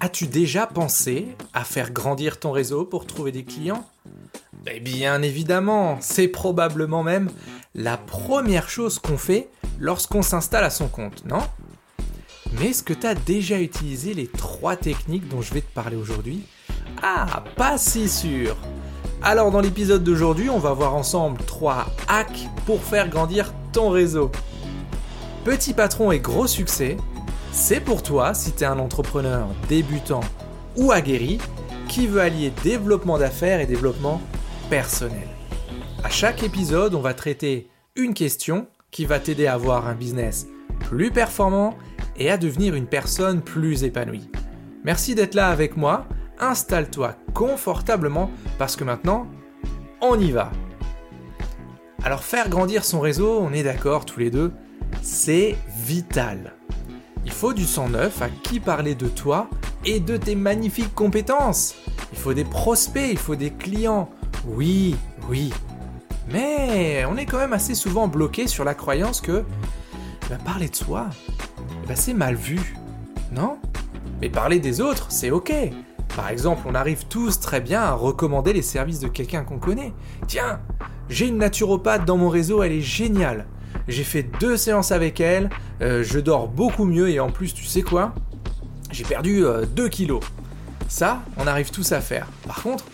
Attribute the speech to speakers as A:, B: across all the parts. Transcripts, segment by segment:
A: As-tu déjà pensé à faire grandir ton réseau pour trouver des clients? Eh bien évidemment, c'est probablement même la première chose qu'on fait lorsqu'on s'installe à son compte, non? Mais est-ce que tu as déjà utilisé les trois techniques dont je vais te parler aujourd'hui? Ah, pas si sûr! Alors dans l'épisode d'aujourd'hui, on va voir ensemble trois hacks pour faire grandir ton réseau. Petit patron et gros succès, c'est pour toi si tu es un entrepreneur débutant ou aguerri qui veut allier développement d'affaires et développement personnel. À chaque épisode, on va traiter une question qui va t'aider à avoir un business plus performant et à devenir une personne plus épanouie. Merci d'être là avec moi. Installe-toi confortablement parce que maintenant, on y va. Alors faire grandir son réseau, on est d'accord tous les deux, c'est vital. Il faut du sang neuf à qui parler de toi et de tes magnifiques compétences. Il faut des prospects, il faut des clients. Oui, oui. Mais on est quand même assez souvent bloqué sur la croyance que bah, parler de soi, bah, c'est mal vu. Non? Mais parler des autres, c'est ok. Par exemple, on arrive tous très bien à recommander les services de quelqu'un qu'on connaît. Tiens, j'ai une naturopathe dans mon réseau, elle est géniale. J'ai fait deux séances avec elle, euh, je dors beaucoup mieux et en plus, tu sais quoi? J'ai perdu 2 euh, kilos. Ça, on arrive tous à faire. Par contre,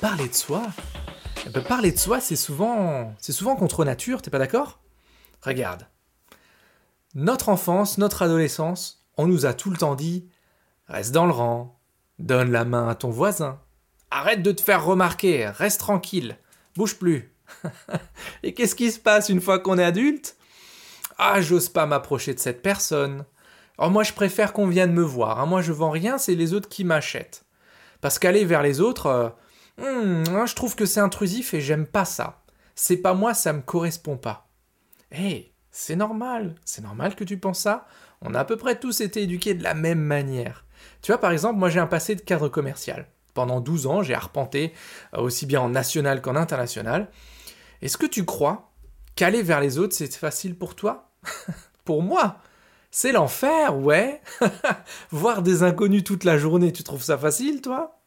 A: parler de soi, eh ben, parler de soi, c'est souvent, c'est souvent contre nature, t'es pas d'accord? Regarde. Notre enfance, notre adolescence, on nous a tout le temps dit reste dans le rang, donne la main à ton voisin, arrête de te faire remarquer, reste tranquille, bouge plus. Et qu'est-ce qui se passe une fois qu'on est adulte? Ah, j'ose pas m'approcher de cette personne. Oh, moi, je préfère qu'on vienne me voir. Hein. Moi, je vends rien, c'est les autres qui m'achètent. Parce qu'aller vers les autres, euh, hmm, hein, je trouve que c'est intrusif et j'aime pas ça. C'est pas moi, ça me correspond pas. Hé, c'est normal. C'est normal que tu penses ça. On a à peu près tous été éduqués de la même manière. Tu vois, par exemple, moi j'ai un passé de cadre commercial. Pendant 12 ans, j'ai arpenté euh, aussi bien en national qu'en international. Est-ce que tu crois qu'aller vers les autres, c'est facile pour toi? Pour moi C'est l'enfer, ouais. Voir des inconnus toute la journée, tu trouves ça facile, toi?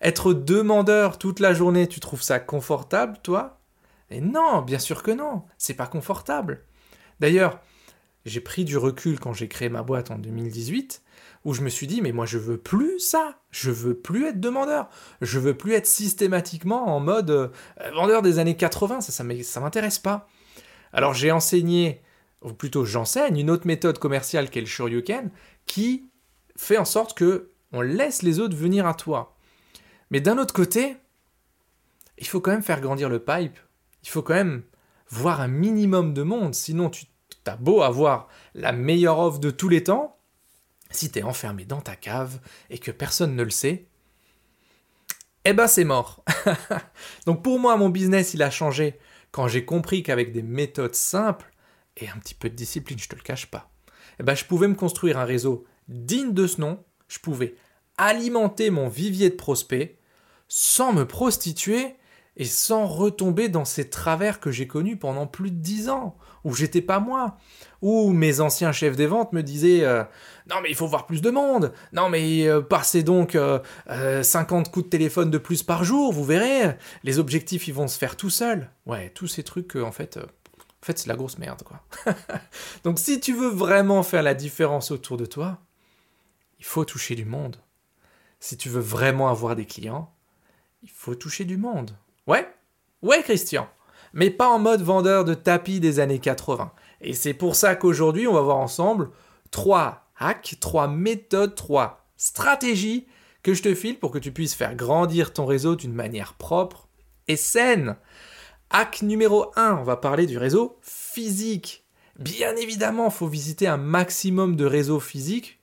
A: Être demandeur toute la journée, tu trouves ça confortable, toi? Et non, bien sûr que non, c'est pas confortable. D'ailleurs, j'ai pris du recul quand j'ai créé ma boîte en 2018 où je me suis dit mais moi je veux plus ça, je veux plus être demandeur, je veux plus être systématiquement en mode euh, vendeur des années 80, ça ça, m'intéresse pas. Alors j'ai enseigné, ou plutôt j'enseigne une autre méthode commerciale qu'est le Shoryuken qui fait en sorte que on laisse les autres venir à toi. Mais d'un autre côté, il faut quand même faire grandir le pipe, il faut quand même voir un minimum de monde, sinon tu as beau avoir la meilleure offre de tous les temps, si t'es enfermé dans ta cave et que personne ne le sait, eh ben c'est mort. Donc pour moi, mon business, il a changé quand j'ai compris qu'avec des méthodes simples et un petit peu de discipline, je te le cache pas, eh ben je pouvais me construire un réseau digne de ce nom, je pouvais alimenter mon vivier de prospects sans me prostituer et sans retomber dans ces travers que j'ai connus pendant plus de dix ans, où j'étais pas moi, où mes anciens chefs des ventes me disaient euh, non mais il faut voir plus de monde, non mais euh, passez donc 50 euh, coups de téléphone de plus par jour, vous verrez, les objectifs ils vont se faire tout seuls. Ouais, tous ces trucs en fait, en fait c'est la grosse merde quoi. donc si tu veux vraiment faire la différence autour de toi, il faut toucher du monde. Si tu veux vraiment avoir des clients, il faut toucher du monde. Ouais, ouais Christian, mais pas en mode vendeur de tapis des années 80. Et c'est pour ça qu'aujourd'hui, on va voir ensemble trois hacks, trois méthodes, trois stratégies que je te file pour que tu puisses faire grandir ton réseau d'une manière propre et saine. Hack numéro 1, on va parler du réseau physique. Bien évidemment, il faut visiter un maximum de réseaux physiques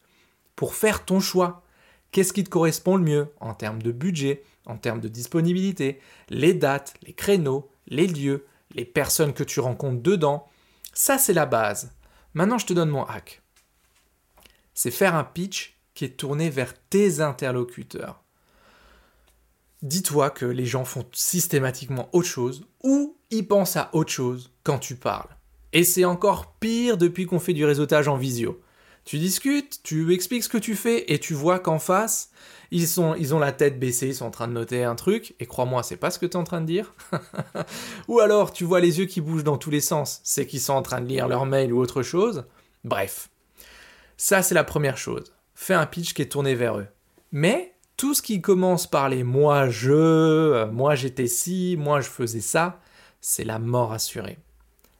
A: pour faire ton choix. Qu'est-ce qui te correspond le mieux en termes de budget, en termes de disponibilité, les dates, les créneaux, les lieux, les personnes que tu rencontres dedans. Ça, c'est la base. Maintenant, je te donne mon hack. C'est faire un pitch qui est tourné vers tes interlocuteurs. Dis-toi que les gens font systématiquement autre chose ou ils pensent à autre chose quand tu parles. Et c'est encore pire depuis qu'on fait du réseautage en visio. Tu discutes, tu expliques ce que tu fais et tu vois qu'en face, ils, sont, ils ont la tête baissée, ils sont en train de noter un truc, et crois-moi, c'est pas ce que tu es en train de dire. ou alors, tu vois les yeux qui bougent dans tous les sens, c'est qu'ils sont en train de lire leur mail ou autre chose. Bref. Ça, c'est la première chose. Fais un pitch qui est tourné vers eux. Mais tout ce qui commence par les moi je, euh, moi j'étais ci, moi je faisais ça, c'est la mort assurée.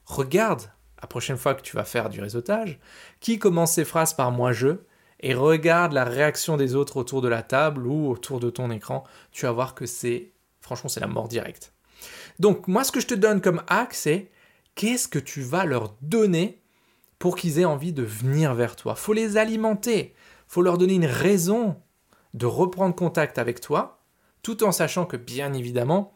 A: Regarde, la prochaine fois que tu vas faire du réseautage, qui commence ses phrases par moi je, et regarde la réaction des autres autour de la table ou autour de ton écran, tu vas voir que c'est, franchement, c'est la mort directe. Donc, moi, ce que je te donne comme hack, c'est qu'est-ce que tu vas leur donner pour qu'ils aient envie de venir vers toi Faut les alimenter, faut leur donner une raison de reprendre contact avec toi, tout en sachant que, bien évidemment,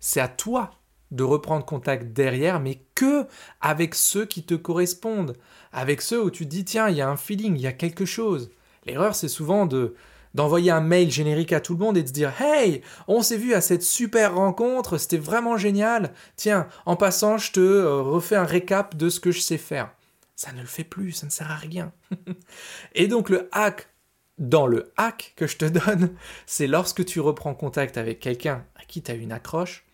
A: c'est à toi de reprendre contact derrière, mais que avec ceux qui te correspondent, avec ceux où tu dis tiens, il y a un feeling, il y a quelque chose. L'erreur, c'est souvent de d'envoyer un mail générique à tout le monde et de se dire Hey, on s'est vu à cette super rencontre, c'était vraiment génial. Tiens, en passant, je te euh, refais un récap de ce que je sais faire. Ça ne le fait plus, ça ne sert à rien. et donc le hack dans le hack que je te donne, c'est lorsque tu reprends contact avec quelqu'un à qui tu as une accroche,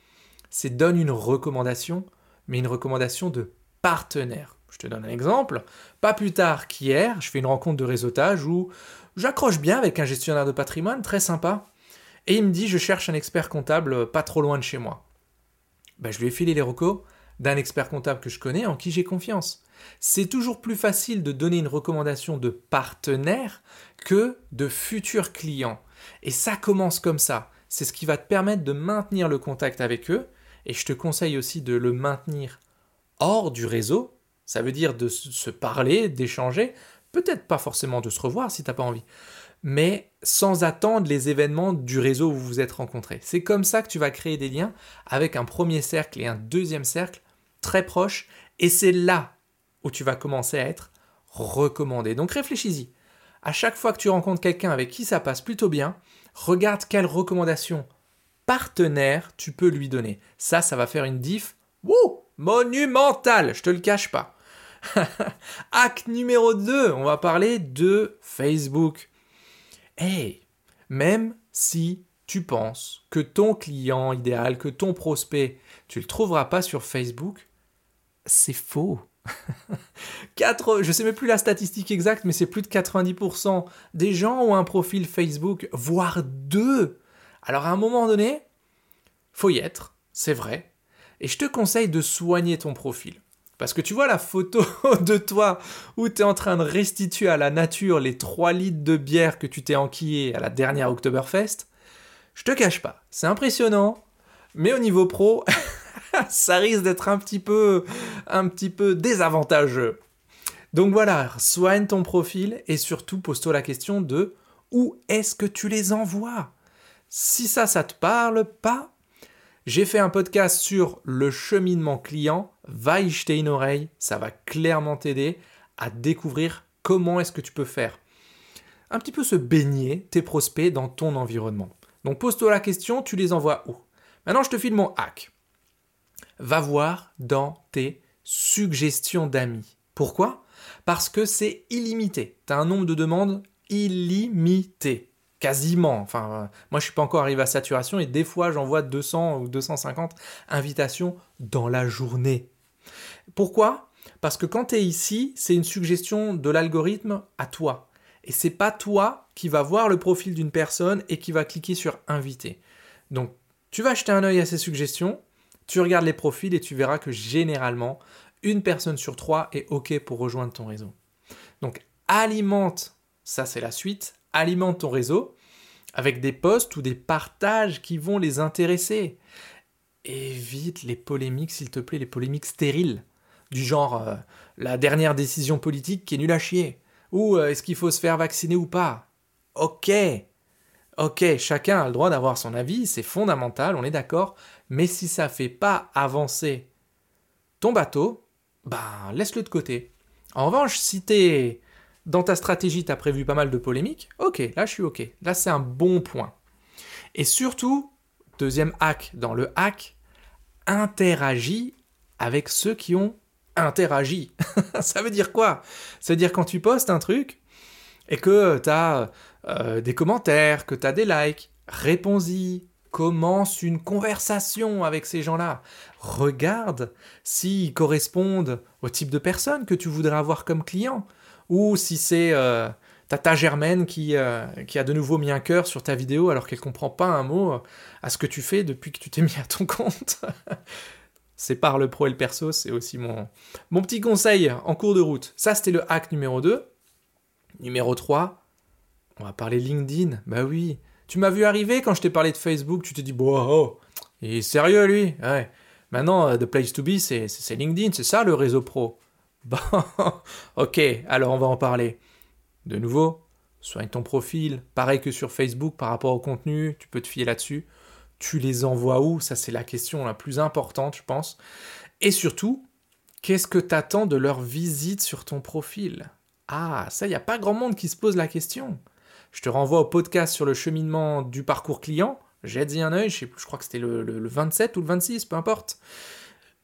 A: c'est donne une recommandation, mais une recommandation de partenaire. Je te donne un exemple. Pas plus tard qu'hier, je fais une rencontre de réseautage où j'accroche bien avec un gestionnaire de patrimoine, très sympa, et il me dit je cherche un expert comptable pas trop loin de chez moi. Ben, je lui ai filé les recos d'un expert comptable que je connais en qui j'ai confiance. C'est toujours plus facile de donner une recommandation de partenaire que de futur client. Et ça commence comme ça. C'est ce qui va te permettre de maintenir le contact avec eux et je te conseille aussi de le maintenir hors du réseau. Ça veut dire de se parler, d'échanger, peut-être pas forcément de se revoir si tu n'as pas envie, mais sans attendre les événements du réseau où vous vous êtes rencontrés. C'est comme ça que tu vas créer des liens avec un premier cercle et un deuxième cercle très proches, et c'est là où tu vas commencer à être recommandé. Donc réfléchis-y. À chaque fois que tu rencontres quelqu'un avec qui ça passe plutôt bien, regarde quelles recommandations partenaire tu peux lui donner. Ça, ça va faire une diff wouh, monumentale, je te le cache pas. Hack numéro 2, on va parler de Facebook. Hey, même si tu penses que ton client idéal, que ton prospect, tu le trouveras pas sur Facebook, c'est faux. 4, je sais même plus la statistique exacte, mais c'est plus de 90% des gens ont un profil Facebook, voire deux. Alors à un moment donné, faut y être, c'est vrai. Et je te conseille de soigner ton profil. Parce que tu vois la photo de toi où tu es en train de restituer à la nature les 3 litres de bière que tu t'es enquillé à la dernière Oktoberfest. Je te cache pas, c'est impressionnant, mais au niveau pro, ça risque d'être un petit peu un petit peu désavantageux. Donc voilà, soigne ton profil et surtout pose-toi la question de où est-ce que tu les envoies? Si ça, ça te parle pas, j'ai fait un podcast sur le cheminement client. Va y jeter une oreille, ça va clairement t'aider à découvrir comment est-ce que tu peux faire un petit peu se baigner tes prospects dans ton environnement. Donc pose-toi la question, tu les envoies où? Maintenant, je te file mon hack. Va voir dans tes suggestions d'amis. Pourquoi? Parce que c'est illimité. Tu un nombre de demandes illimité quasiment. Enfin, euh, moi, je suis pas encore arrivé à saturation et des fois, j'envoie 200 ou 250 invitations dans la journée. Pourquoi? Parce que quand tu es ici, c'est une suggestion de l'algorithme à toi. Et c'est pas toi qui va voir le profil d'une personne et qui va cliquer sur inviter. Donc, tu vas jeter un œil à ces suggestions, tu regardes les profils et tu verras que généralement, une personne sur trois est OK pour rejoindre ton réseau. Donc, alimente, ça c'est la suite, alimente ton réseau avec des posts ou des partages qui vont les intéresser. Évite les polémiques, s'il te plaît, les polémiques stériles, du genre euh, la dernière décision politique qui est nulle à chier, ou euh, est-ce qu'il faut se faire vacciner ou pas? Ok, ok, chacun a le droit d'avoir son avis, c'est fondamental, on est d'accord, mais si ça fait pas avancer ton bateau, ben laisse-le de côté. En revanche, si t'es dans ta stratégie, tu as prévu pas mal de polémiques. Ok, là je suis ok. Là c'est un bon point. Et surtout, deuxième hack dans le hack, interagis avec ceux qui ont interagis. ça veut dire quoi? Ça veut dire quand tu postes un truc et que tu as euh, des commentaires, que tu as des likes, réponds-y, commence une conversation avec ces gens-là. Regarde s'ils correspondent au type de personne que tu voudrais avoir comme client. Ou si c'est euh, Tata Germaine qui, euh, qui a de nouveau mis un cœur sur ta vidéo alors qu'elle comprend pas un mot à ce que tu fais depuis que tu t'es mis à ton compte. c'est par le pro et le perso, c'est aussi mon, mon petit conseil en cours de route. Ça, c'était le hack numéro 2. Numéro 3, on va parler LinkedIn. Bah oui, tu m'as vu arriver quand je t'ai parlé de Facebook, tu t'es dit, oh, il est sérieux lui Ouais. Maintenant, euh, The Place to Be, c'est LinkedIn, c'est ça le réseau pro. Bon, ok, alors on va en parler. De nouveau, soigne ton profil, pareil que sur Facebook par rapport au contenu, tu peux te fier là-dessus. Tu les envoies où? Ça, c'est la question la plus importante, je pense. Et surtout, qu'est-ce que tu attends de leur visite sur ton profil? Ah, ça, il n'y a pas grand monde qui se pose la question. Je te renvoie au podcast sur le cheminement du parcours client. Jette-y un œil, je, je crois que c'était le, 27 ou le 26, peu importe.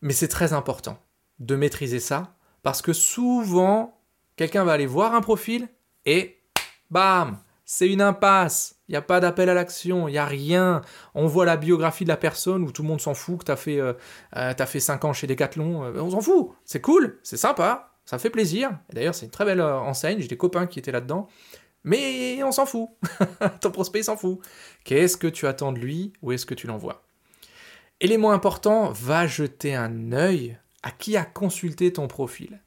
A: Mais c'est très important de maîtriser ça, parce que souvent, quelqu'un va aller voir un profil et bam, c'est une impasse. Il n'y a pas d'appel à l'action, il n'y a rien. On voit la biographie de la personne où tout le monde s'en fout que tu as, fait, euh, euh, as fait 5 ans chez Decathlon. Euh, on s'en fout. C'est cool, c'est sympa, ça fait plaisir. D'ailleurs, c'est une très belle enseigne. J'ai des copains qui étaient là-dedans. Mais on s'en fout. Ton prospect s'en fout. Qu'est-ce que tu attends de lui Où est-ce que tu l'envoies? Élément important, va jeter un œil à qui a consulté ton profil.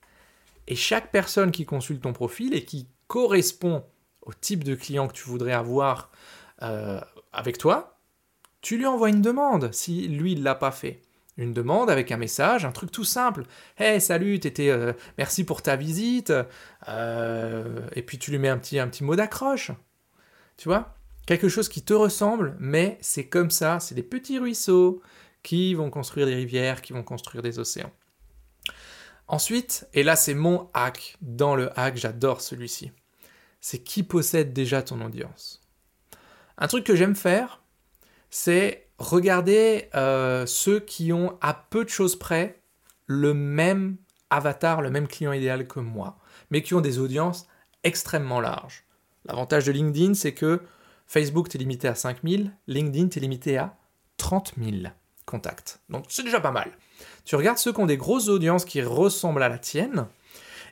A: Et chaque personne qui consulte ton profil et qui correspond au type de client que tu voudrais avoir euh, avec toi, tu lui envoies une demande si lui ne l'a pas fait une demande avec un message, un truc tout simple. Hey, salut, t'étais, euh, merci pour ta visite. Euh, et puis tu lui mets un petit, un petit mot d'accroche. Tu vois? Quelque chose qui te ressemble, mais c'est comme ça, c'est des petits ruisseaux qui vont construire des rivières, qui vont construire des océans. Ensuite, et là c'est mon hack, dans le hack, j'adore celui-ci, c'est qui possède déjà ton audience? Un truc que j'aime faire, c'est regardez euh, ceux qui ont à peu de choses près le même avatar, le même client idéal que moi, mais qui ont des audiences extrêmement larges. L'avantage de LinkedIn, c'est que Facebook, t'es limité à 5000, LinkedIn, t'es limité à 30 000 contacts. Donc c'est déjà pas mal. Tu regardes ceux qui ont des grosses audiences qui ressemblent à la tienne,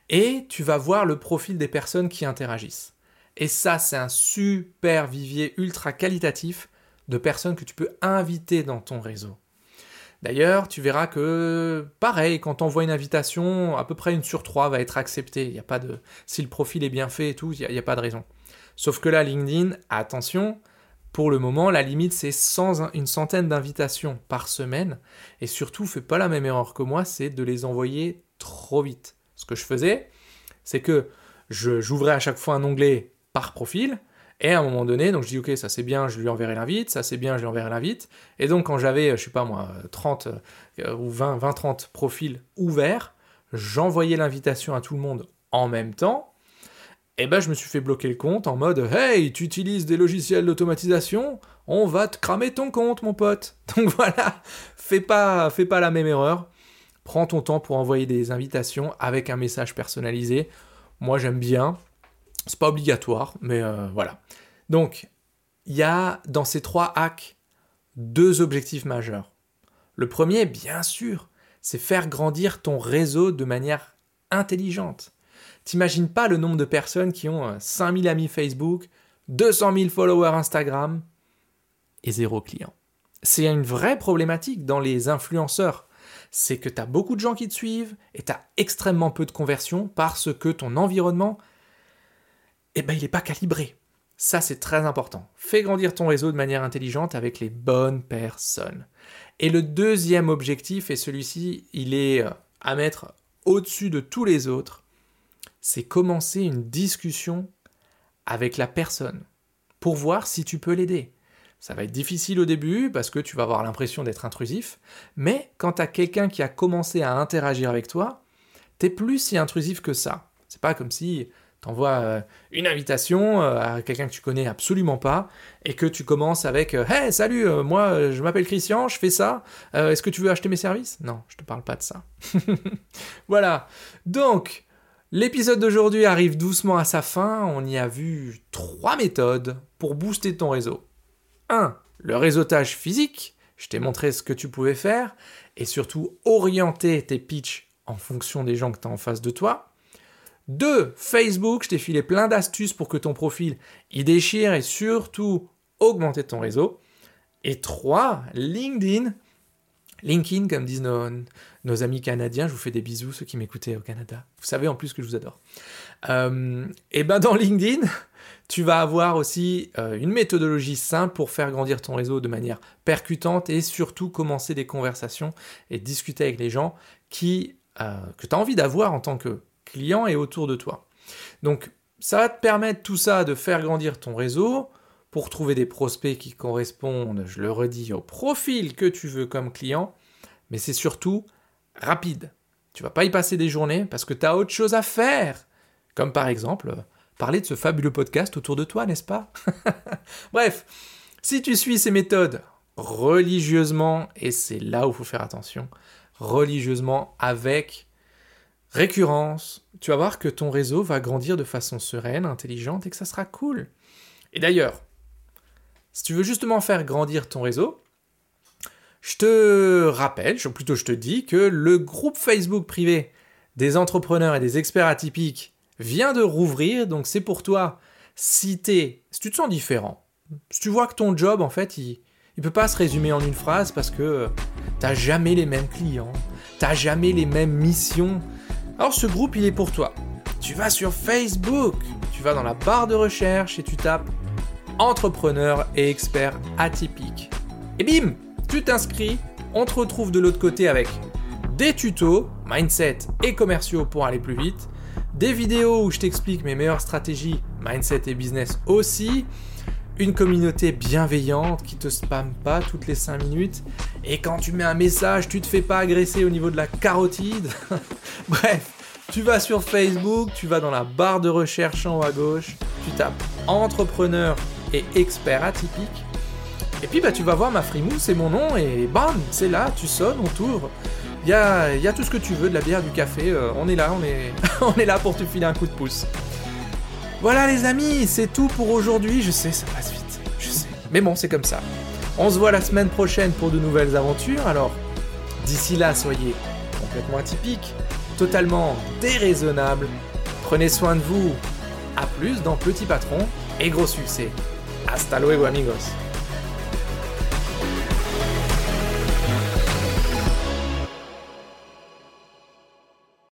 A: et tu vas voir le profil des personnes qui interagissent. Et ça, c'est un super vivier ultra qualitatif de personnes que tu peux inviter dans ton réseau. D'ailleurs, tu verras que, pareil, quand tu envoies une invitation, à peu près une sur trois va être acceptée. Y a pas de... Si le profil est bien fait et tout, il n'y a, pas de raison. Sauf que là, LinkedIn, attention, pour le moment, la limite, c'est une centaine d'invitations par semaine. Et surtout, fais pas la même erreur que moi, c'est de les envoyer trop vite. Ce que je faisais, c'est que j'ouvrais à chaque fois un onglet par profil, et à un moment donné, donc je dis, ok, ça c'est bien, je lui enverrai l'invite, ça c'est bien, je lui enverrai l'invite. Et donc quand j'avais, je sais pas moi, 30 euh, ou 20, 20, 30 profils ouverts, j'envoyais l'invitation à tout le monde en même temps. Et ben je me suis fait bloquer le compte en mode, hey, tu utilises des logiciels d'automatisation, on va te cramer ton compte, mon pote. Donc voilà, fais pas, fais pas la même erreur. Prends ton temps pour envoyer des invitations avec un message personnalisé. Moi j'aime bien, c'est pas obligatoire, mais euh, voilà. Donc, il y a dans ces trois hacks deux objectifs majeurs. Le premier, bien sûr, c'est faire grandir ton réseau de manière intelligente. T'imagines pas le nombre de personnes qui ont 5000 euh, amis Facebook, 200 000 followers Instagram et zéro client. C'est une vraie problématique dans les influenceurs. C'est que tu as beaucoup de gens qui te suivent et tu as extrêmement peu de conversions parce que ton environnement eh ben, il n'est pas calibré. Ça, c'est très important. Fais grandir ton réseau de manière intelligente avec les bonnes personnes. Et le deuxième objectif, et celui-ci, il est euh, à mettre au-dessus de tous les autres, c'est commencer une discussion avec la personne pour voir si tu peux l'aider. Ça va être difficile au début parce que tu vas avoir l'impression d'être intrusif, mais quand tu as quelqu'un qui a commencé à interagir avec toi, t'es plus si intrusif que ça. C'est pas comme si T'envoies euh, une invitation euh, à quelqu'un que tu connais absolument pas et que tu commences avec euh, Hey, salut, moi je m'appelle Christian, je fais ça. Est-ce que tu veux acheter mes services? Non, je te parle pas de ça. voilà. Donc, l'épisode d'aujourd'hui arrive doucement à sa fin. On y a vu trois méthodes pour booster ton réseau. 1. Le réseautage physique. Je t'ai montré ce que tu pouvais faire et surtout orienter tes pitchs en fonction des gens que tu as en face de toi. 2. Facebook, je t'ai filé plein d'astuces pour que ton profil y déchire et surtout augmenter ton réseau. Et 3. LinkedIn. LinkedIn, comme disent nos, amis canadiens, je vous fais des bisous, ceux qui m'écoutaient au Canada. Vous savez en plus que je vous adore. Euh, et ben dans LinkedIn, tu vas avoir aussi euh, une méthodologie simple pour faire grandir ton réseau de manière percutante et surtout commencer des conversations et discuter avec les gens qui, euh, que tu as envie d'avoir en tant que client et autour de toi. Donc ça va te permettre tout ça de faire grandir ton réseau pour trouver des prospects qui correspondent, je le redis, au profil que tu veux comme client, mais c'est surtout rapide. Tu vas pas y passer des journées parce que tu as autre chose à faire, comme par exemple parler de ce fabuleux podcast autour de toi, n'est-ce pas? Bref, si tu suis ces méthodes religieusement, et c'est là où il faut faire attention, religieusement avec récurrence, tu vas voir que ton réseau va grandir de façon sereine, intelligente et que ça sera cool. Et d'ailleurs, si tu veux justement faire grandir ton réseau, je te rappelle, ou plutôt je te dis que le groupe Facebook privé des entrepreneurs et des experts atypiques vient de rouvrir, donc c'est pour toi si, si tu te sens différent, si tu vois que ton job en fait il, il peut pas se résumer en une phrase parce que t'as jamais les mêmes clients, t'as jamais les mêmes missions, alors ce groupe, il est pour toi. Tu vas sur Facebook, tu vas dans la barre de recherche et tu tapes entrepreneur et expert atypique. Et bim, tu t'inscris, on te retrouve de l'autre côté avec des tutos, mindset et commerciaux pour aller plus vite, des vidéos où je t'explique mes meilleures stratégies, mindset et business aussi, une communauté bienveillante qui te spamme pas toutes les 5 minutes, et quand tu mets un message, tu te fais pas agresser au niveau de la carotide. Bref, tu vas sur Facebook, tu vas dans la barre de recherche en haut à gauche, tu tapes entrepreneur et expert atypique, et puis bah, tu vas voir ma frimousse, c'est mon nom, et bam, c'est là, tu sonnes, on t'ouvre. Il y a, tout ce que tu veux, de la bière, du café, euh, on est là, on est, on est là pour te filer un coup de pouce. Voilà les amis, c'est tout pour aujourd'hui. Je sais, ça passe vite, je sais. Mais bon, c'est comme ça. On se voit la semaine prochaine pour de nouvelles aventures. Alors, d'ici là, soyez complètement atypiques, totalement déraisonnables. Prenez soin de vous. A plus dans Petit Patron et gros succès. Hasta luego amigos.